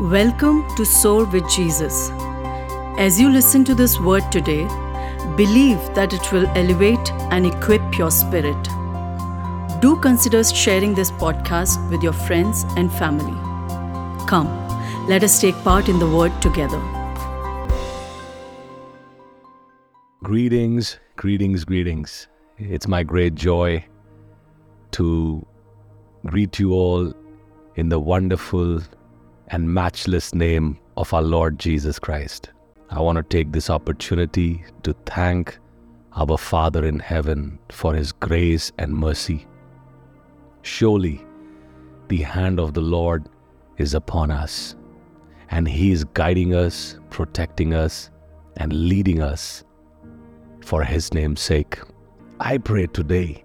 Welcome to Soar with Jesus. As you listen to this word today, believe that it will elevate and equip your spirit. Do consider sharing this podcast with your friends and family. Come, let us take part in the word together. Greetings, greetings, greetings. It's my great joy to greet you all in the wonderful and matchless name of our Lord Jesus Christ. I want to take this opportunity to thank our Father in heaven for his grace and mercy. Surely the hand of the Lord is upon us, and he is guiding us, protecting us, and leading us for his name's sake. I pray today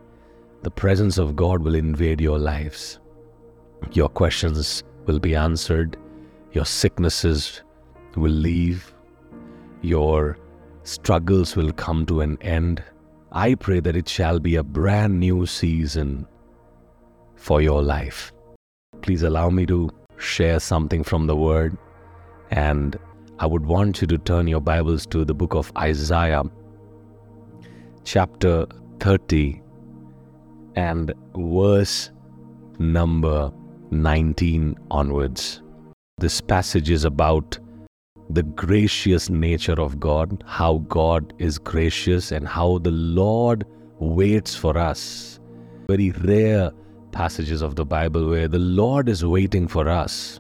the presence of God will invade your lives. Your questions will be answered, your sicknesses will leave, your struggles will come to an end. I pray that it shall be a brand new season for your life. Please allow me to share something from the Word, and I would want you to turn your Bibles to the book of Isaiah, chapter 30, and verse number 19 onwards. This passage is about the gracious nature of God, how God is gracious, and how the Lord waits for us. Very rare passages of the Bible where the Lord is waiting for us.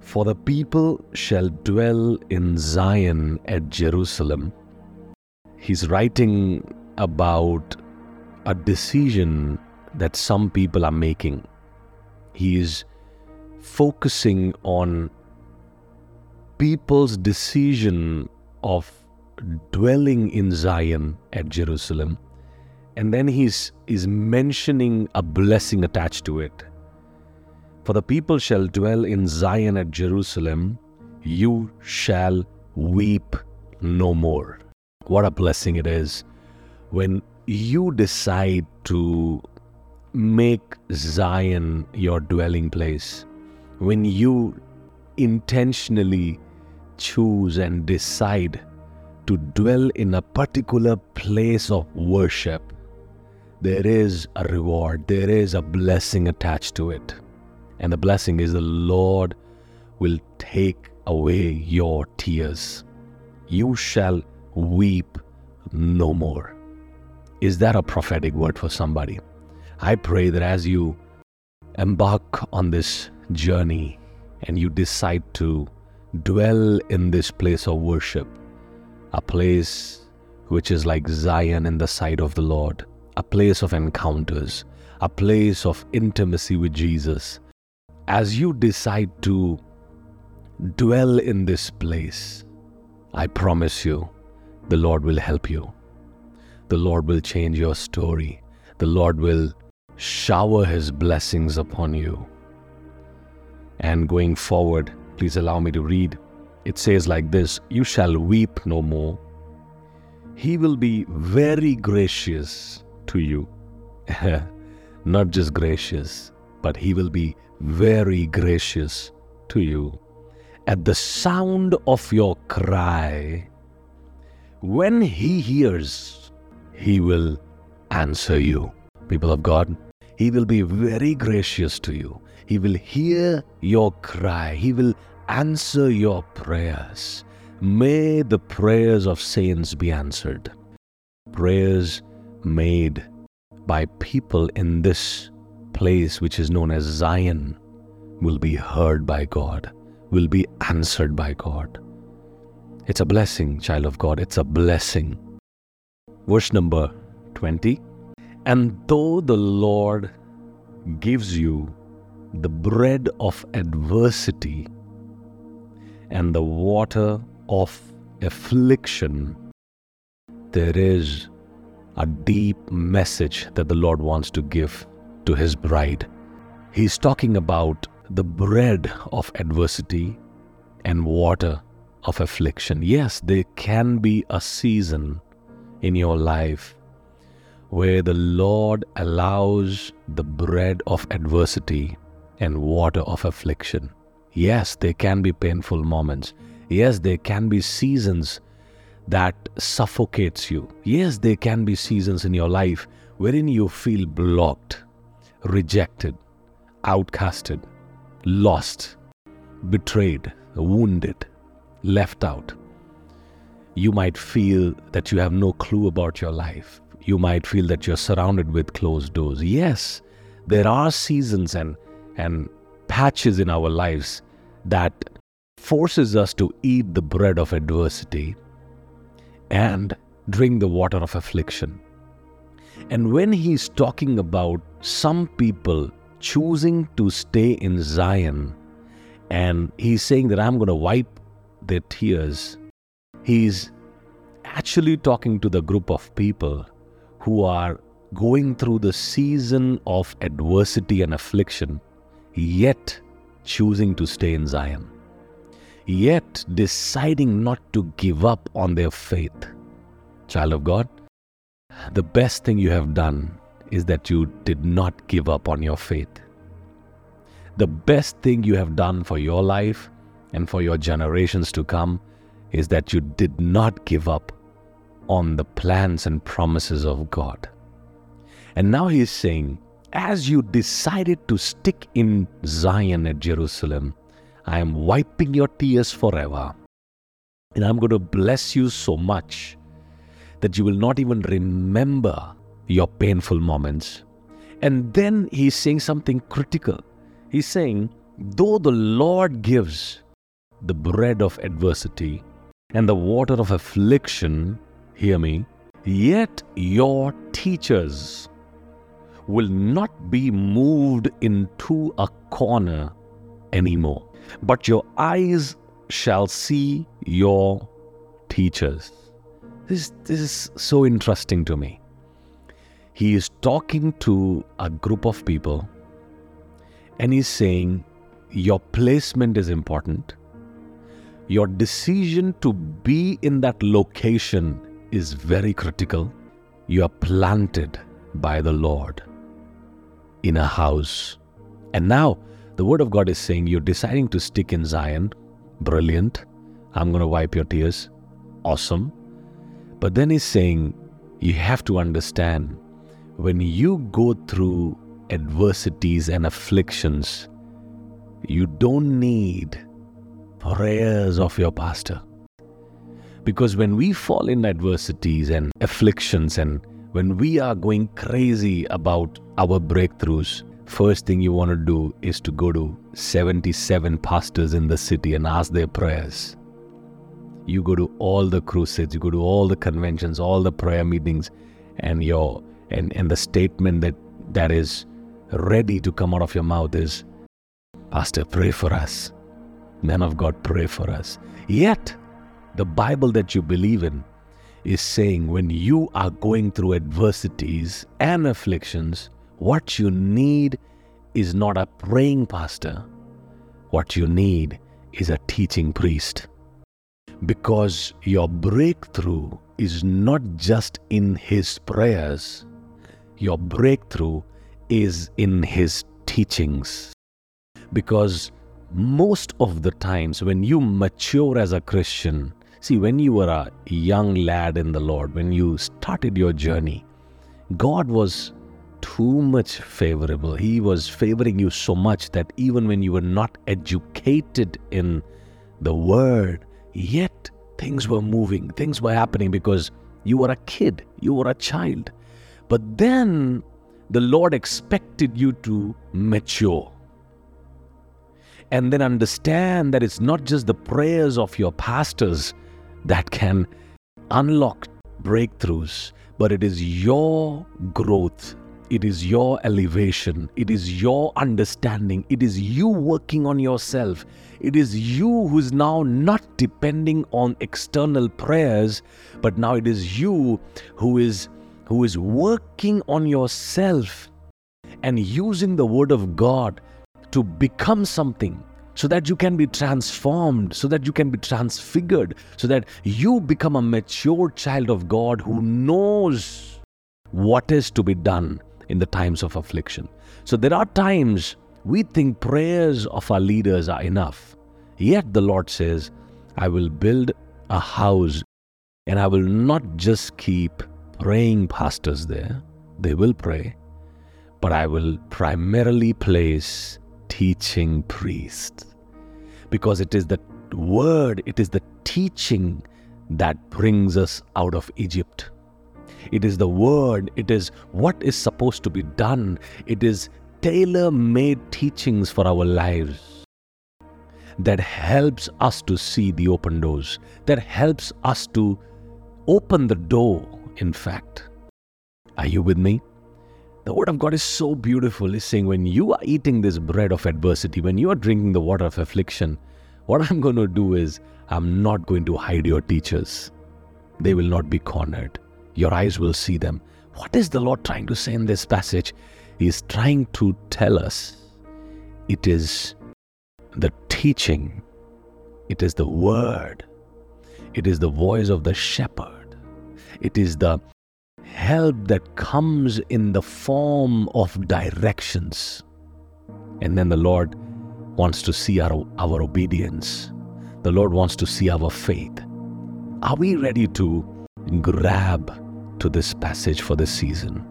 For the people shall dwell in Zion at Jerusalem. He's writing about a decision that some people are making. He is focusing on people's decision of dwelling in Zion at Jerusalem. And then he's is mentioning a blessing attached to it. For the people shall dwell in Zion at Jerusalem, you shall weep no more. What a blessing it is when you decide to make Zion your dwelling place when you intentionally choose and decide to dwell in a particular place of worship, there is a reward, there is a blessing attached to it. And the blessing is the Lord will take away your tears. You shall weep no more. Is that a prophetic word for somebody? I pray that as you embark on this journey and you decide to dwell in this place of worship, a place which is like Zion in the sight of the Lord, a place of encounters, a place of intimacy with Jesus. As you decide to dwell in this place, I promise you, the Lord will help you. The Lord will change your story. The Lord will shower His blessings upon you. And going forward, please allow me to read. It says like this You shall weep no more. He will be very gracious to you. Not just gracious, but He will be very gracious to you. At the sound of your cry, when He hears, He will answer you. People of God, He will be very gracious to you. He will hear your cry. He will answer your prayers. May the prayers of saints be answered. Prayers made by people in this place, which is known as Zion, will be heard by God, will be answered by God. It's a blessing, child of God. It's a blessing. Verse number 20 And though the Lord gives you the bread of adversity and the water of affliction, there is a deep message that the Lord wants to give to His bride. He's talking about the bread of adversity and water of affliction. Yes, there can be a season in your life where the Lord allows the bread of adversity and water of affliction. Yes, there can be painful moments. Yes, there can be seasons that suffocates you. Yes, there can be seasons in your life wherein you feel blocked, rejected, outcasted, lost, betrayed, wounded, left out. You might feel that you have no clue about your life. You might feel that you're surrounded with closed doors. Yes, there are seasons and, and patches in our lives that forces us to eat the bread of adversity and drink the water of affliction. And when he's talking about some people choosing to stay in Zion, and he's saying that I'm going to wipe their tears, he's actually talking to the group of people who are going through the season of adversity and affliction, yet choosing to stay in Zion, yet deciding not to give up on their faith. Child of God, the best thing you have done is that you did not give up on your faith. The best thing you have done for your life and for your generations to come is that you did not give up on the plans and promises of God. And now he is saying, as you decided to stick in Zion at Jerusalem, I am wiping your tears forever. And I'm going to bless you so much that you will not even remember your painful moments. And then he's saying something critical. He's saying, though the Lord gives the bread of adversity and the water of affliction, hear me, yet your teachers will not be moved into a corner anymore, but your eyes shall see your teachers. This, this is so interesting to me. He is talking to a group of people and he's saying, Your placement is important. Your decision to be in that location is very critical. You are planted by the Lord in a house. And now the Word of God is saying you're deciding to stick in Zion. Brilliant. I'm going to wipe your tears. Awesome. But then he's saying you have to understand when you go through adversities and afflictions, you don't need prayers of your pastor. Because when we fall in adversities and afflictions, and when we are going crazy about our breakthroughs, first thing you want to do is to go to 77 pastors in the city and ask their prayers. You go to all the crusades, you go to all the conventions, all the prayer meetings, and your and, and the statement that that is ready to come out of your mouth is, Pastor, pray for us. Men of God, pray for us. Yet, the Bible that you believe in is saying when you are going through adversities and afflictions, what you need is not a praying pastor. What you need is a teaching priest because your breakthrough is not just in His prayers, your breakthrough is in His teachings. Because most of the times when you mature as a Christian, see, when you were a young lad in the Lord, when you started your journey, God was too much favorable. He was favoring you so much that even when you were not educated in the Word, Yet things were moving, things were happening because you were a kid, you were a child. But then the Lord expected you to mature. And then understand that it's not just the prayers of your pastors that can unlock breakthroughs, but it is your growth it is your elevation. It is your understanding. It is you working on yourself. It is you who's now not depending on external prayers, but now it is you who is who is working on yourself and using the word of God to become something so that you can be transformed, so that you can be transfigured, so that you become a mature child of God who knows what is to be done in the times of affliction. So there are times We think prayers of our leaders are enough. Yet the Lord says, I will build a house and I will not just keep praying pastors there, they will pray, but I will primarily place teaching priest. Because it is the word, it is the teaching that brings us out of Egypt. It is the word, it is what is supposed to be done, it is tailor made teachings for our lives that helps us to see the open doors, that helps us to open the door, in fact. Are you with me? The Word of God is so beautiful. It's saying, when you are eating this bread of adversity, when you are drinking the water of affliction, what I'm going to do is, I'm not going to hide your teachers. They will not be cornered. Your eyes will see them. What is the Lord trying to say in this passage? He is trying to tell us it is the teaching, it is the word, it is the voice of the shepherd, it is the help that comes in the form of directions. And then the Lord wants to see our, our obedience. The Lord wants to see our faith. Are we ready to grab to this passage for this season?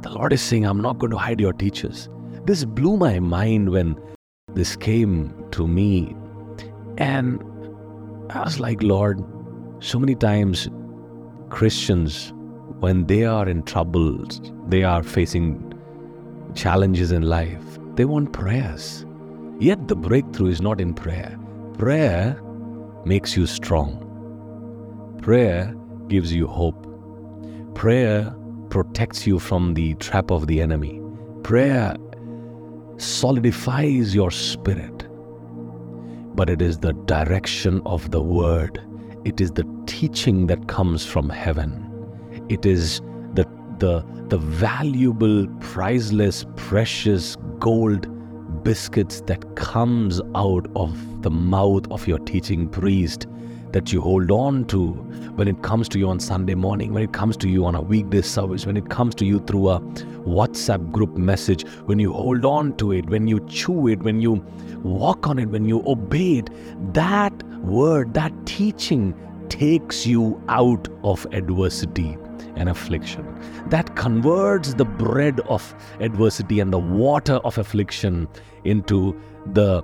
The Lord is saying, I'm not going to hide your teachers. This blew my mind when this came to me. And I was like, Lord, so many times Christians, when they are in trouble, they are facing challenges in life, they want prayers. Yet the breakthrough is not in prayer. Prayer makes you strong. Prayer gives you hope. Prayer protects you from the trap of the enemy. Prayer solidifies your spirit. But it is the direction of the word, it is the teaching that comes from heaven. It is the, the, the valuable, priceless, precious gold biscuits that comes out of the mouth of your teaching priest that you hold on to when it comes to you on Sunday morning, when it comes to you on a weekday service, when it comes to you through a WhatsApp group message, when you hold on to it, when you chew it, when you walk on it, when you obey it, that word, that teaching takes you out of adversity and affliction. That converts the bread of adversity and the water of affliction into the,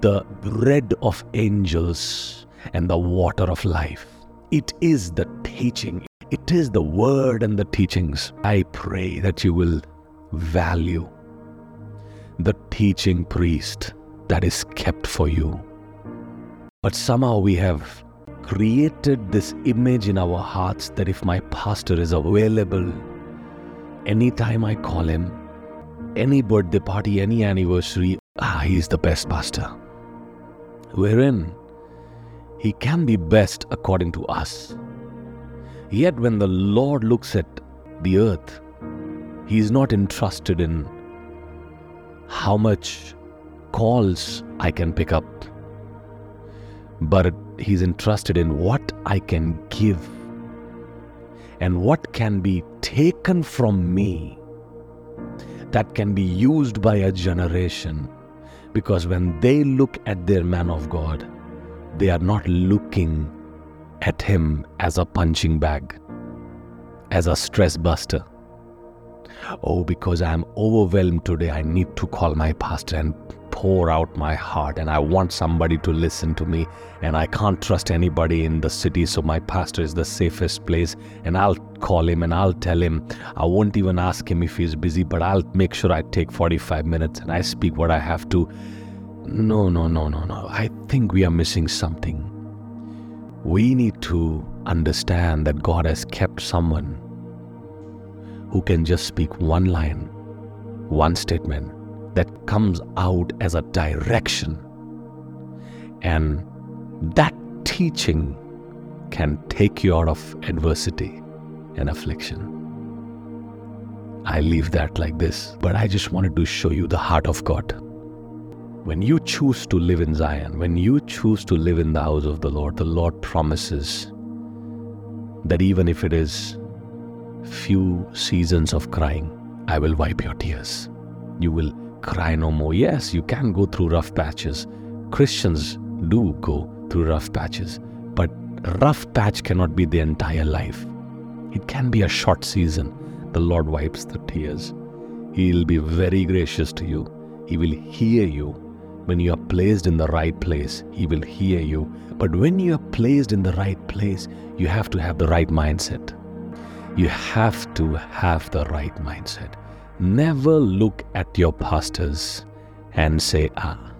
the bread of angels and the water of life. It is the teaching, it is the word and the teachings. I pray that you will value the teaching priest that is kept for you. But somehow we have created this image in our hearts that if my pastor is available anytime I call him, any birthday party, any anniversary, ah, he's the best pastor. Wherein he can be best according to us. Yet when the Lord looks at the earth, He is not interested in how much calls I can pick up, but He's interested in what I can give and what can be taken from me that can be used by a generation. Because when they look at their man of God, they are not looking at him as a punching bag, as a stress buster. Oh, because I'm overwhelmed today, I need to call my pastor and pour out my heart, and I want somebody to listen to me, and I can't trust anybody in the city, so my pastor is the safest place, and I'll call him and I'll tell him. I won't even ask him if he's busy, but I'll make sure I take 45 minutes and I speak what I have to no, no, no, no, no. I think we are missing something. We need to understand that God has kept someone who can just speak one line, one statement that comes out as a direction. And that teaching can take you out of adversity and affliction. I leave that like this, but I just wanted to show you the heart of God. When you choose to live in Zion, when you choose to live in the house of the Lord, the Lord promises that even if it is few seasons of crying, I will wipe your tears. You will cry no more. Yes, you can go through rough patches. Christians do go through rough patches, but rough patch cannot be the entire life. It can be a short season. The Lord wipes the tears. He'll be very gracious to you. He will hear you. When you are placed in the right place, He will hear you. But when you are placed in the right place, you have to have the right mindset. You have to have the right mindset. Never look at your pastors and say, ah,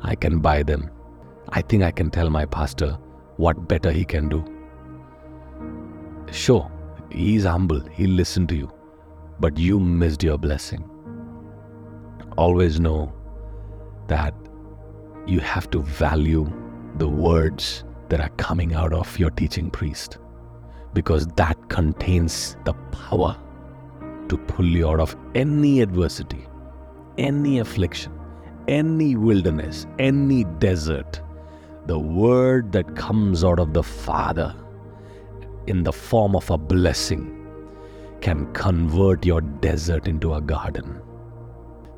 I can buy them. I think I can tell my pastor what better he can do. Sure, he's humble, he'll listen to you, but you missed your blessing. Always know that you have to value the words that are coming out of your teaching priest because that contains the power to pull you out of any adversity, any affliction, any wilderness, any desert. The word that comes out of the Father in the form of a blessing can convert your desert into a garden.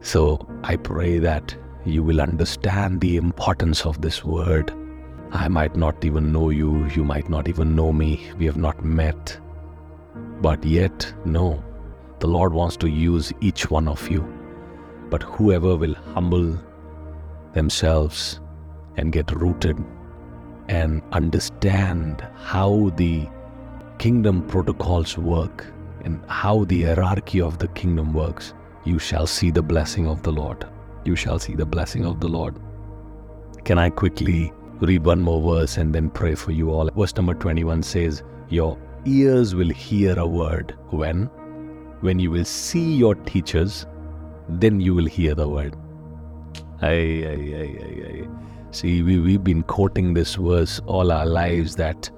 So I pray that you will understand the importance of this word. I might not even know you, you might not even know me, we have not met. But yet, no, the Lord wants to use each one of you. But whoever will humble themselves and get rooted and understand how the kingdom protocols work and how the hierarchy of the kingdom works, you shall see the blessing of the Lord. You shall see the blessing of the Lord. Can I quickly read one more verse and then pray for you all? Verse number 21 says, Your ears will hear a word when when you will see your teachers, then you will hear the word. Ay, ay, ay, ay, ay. See, we, we've been quoting this verse all our lives that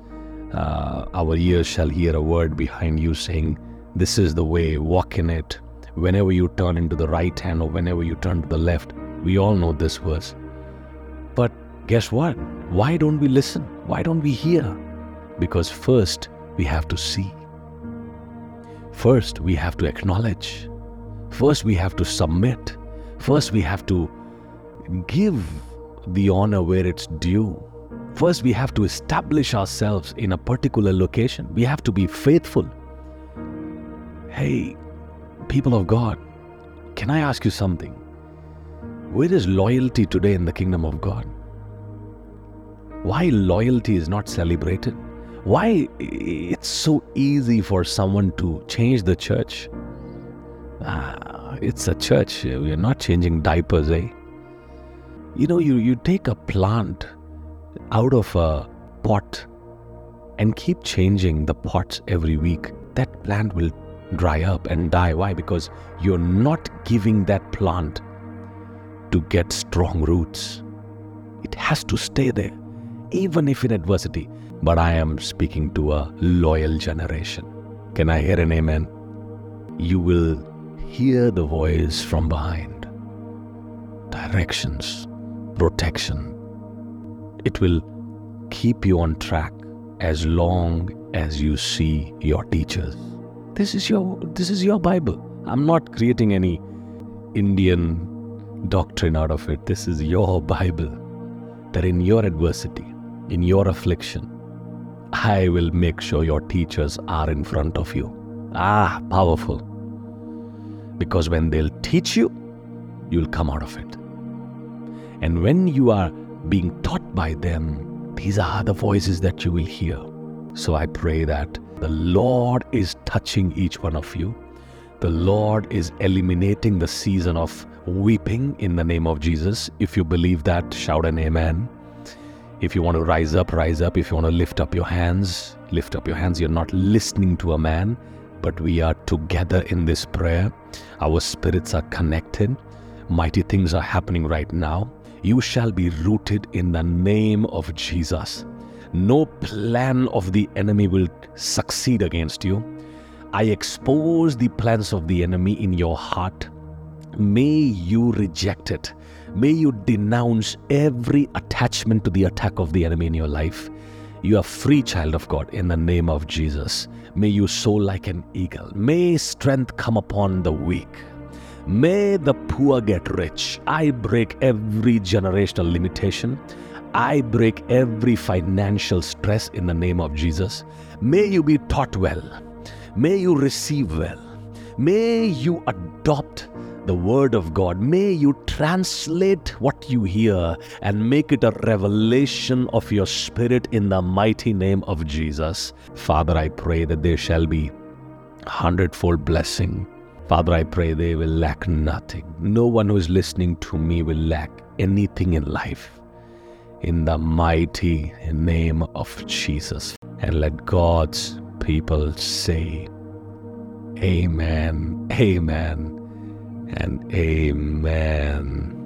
uh, our ears shall hear a word behind you saying, This is the way, walk in it. Whenever you turn into the right hand or whenever you turn to the left, we all know this verse. But guess what? Why don't we listen? Why don't we hear? Because first we have to see. First, we have to acknowledge. First, we have to submit. First, we have to give the honor where it's due. First, we have to establish ourselves in a particular location. We have to be faithful. Hey, people of God, can I ask you something? Where is loyalty today in the kingdom of God? Why loyalty is not celebrated? Why it's so easy for someone to change the church. Ah, it's a church. We are not changing diapers, eh? You know, you, you take a plant out of a pot and keep changing the pots every week. That plant will dry up and die. Why? Because you're not giving that plant to get strong roots. It has to stay there, even if in adversity but I am speaking to a loyal generation. Can I hear an amen? You will hear the voice from behind. Directions, protection. It will keep you on track as long as you see your teachers. This is your this is your Bible. I'm not creating any Indian doctrine out of it. This is your Bible. That in your adversity, in your affliction, I will make sure your teachers are in front of you. Ah, powerful. Because when they'll teach you, you'll come out of it. And when you are being taught by them, these are the voices that you will hear. So I pray that the Lord is touching each one of you. The Lord is eliminating the season of weeping in the name of Jesus. If you believe that, shout an amen. If you want to rise up, rise up. If you want to lift up your hands, lift up your hands. You're not listening to a man, but we are together in this prayer. Our spirits are connected. Mighty things are happening right now. You shall be rooted in the name of Jesus. No plan of the enemy will succeed against you. I expose the plans of the enemy in your heart. May you reject it May you denounce every attachment to the attack of the enemy in your life. You are free, child of God, in the name of Jesus. May you soar like an eagle. May strength come upon the weak. May the poor get rich. I break every generational limitation. I break every financial stress in the name of Jesus. May you be taught well. May you receive well. May you adopt the Word of God. May you translate what you hear and make it a revelation of your Spirit in the mighty name of Jesus. Father, I pray that there shall be hundredfold blessing. Father, I pray they will lack nothing. No one who is listening to me will lack anything in life. In the mighty name of Jesus. And let God's people say, Amen, Amen, and Amen.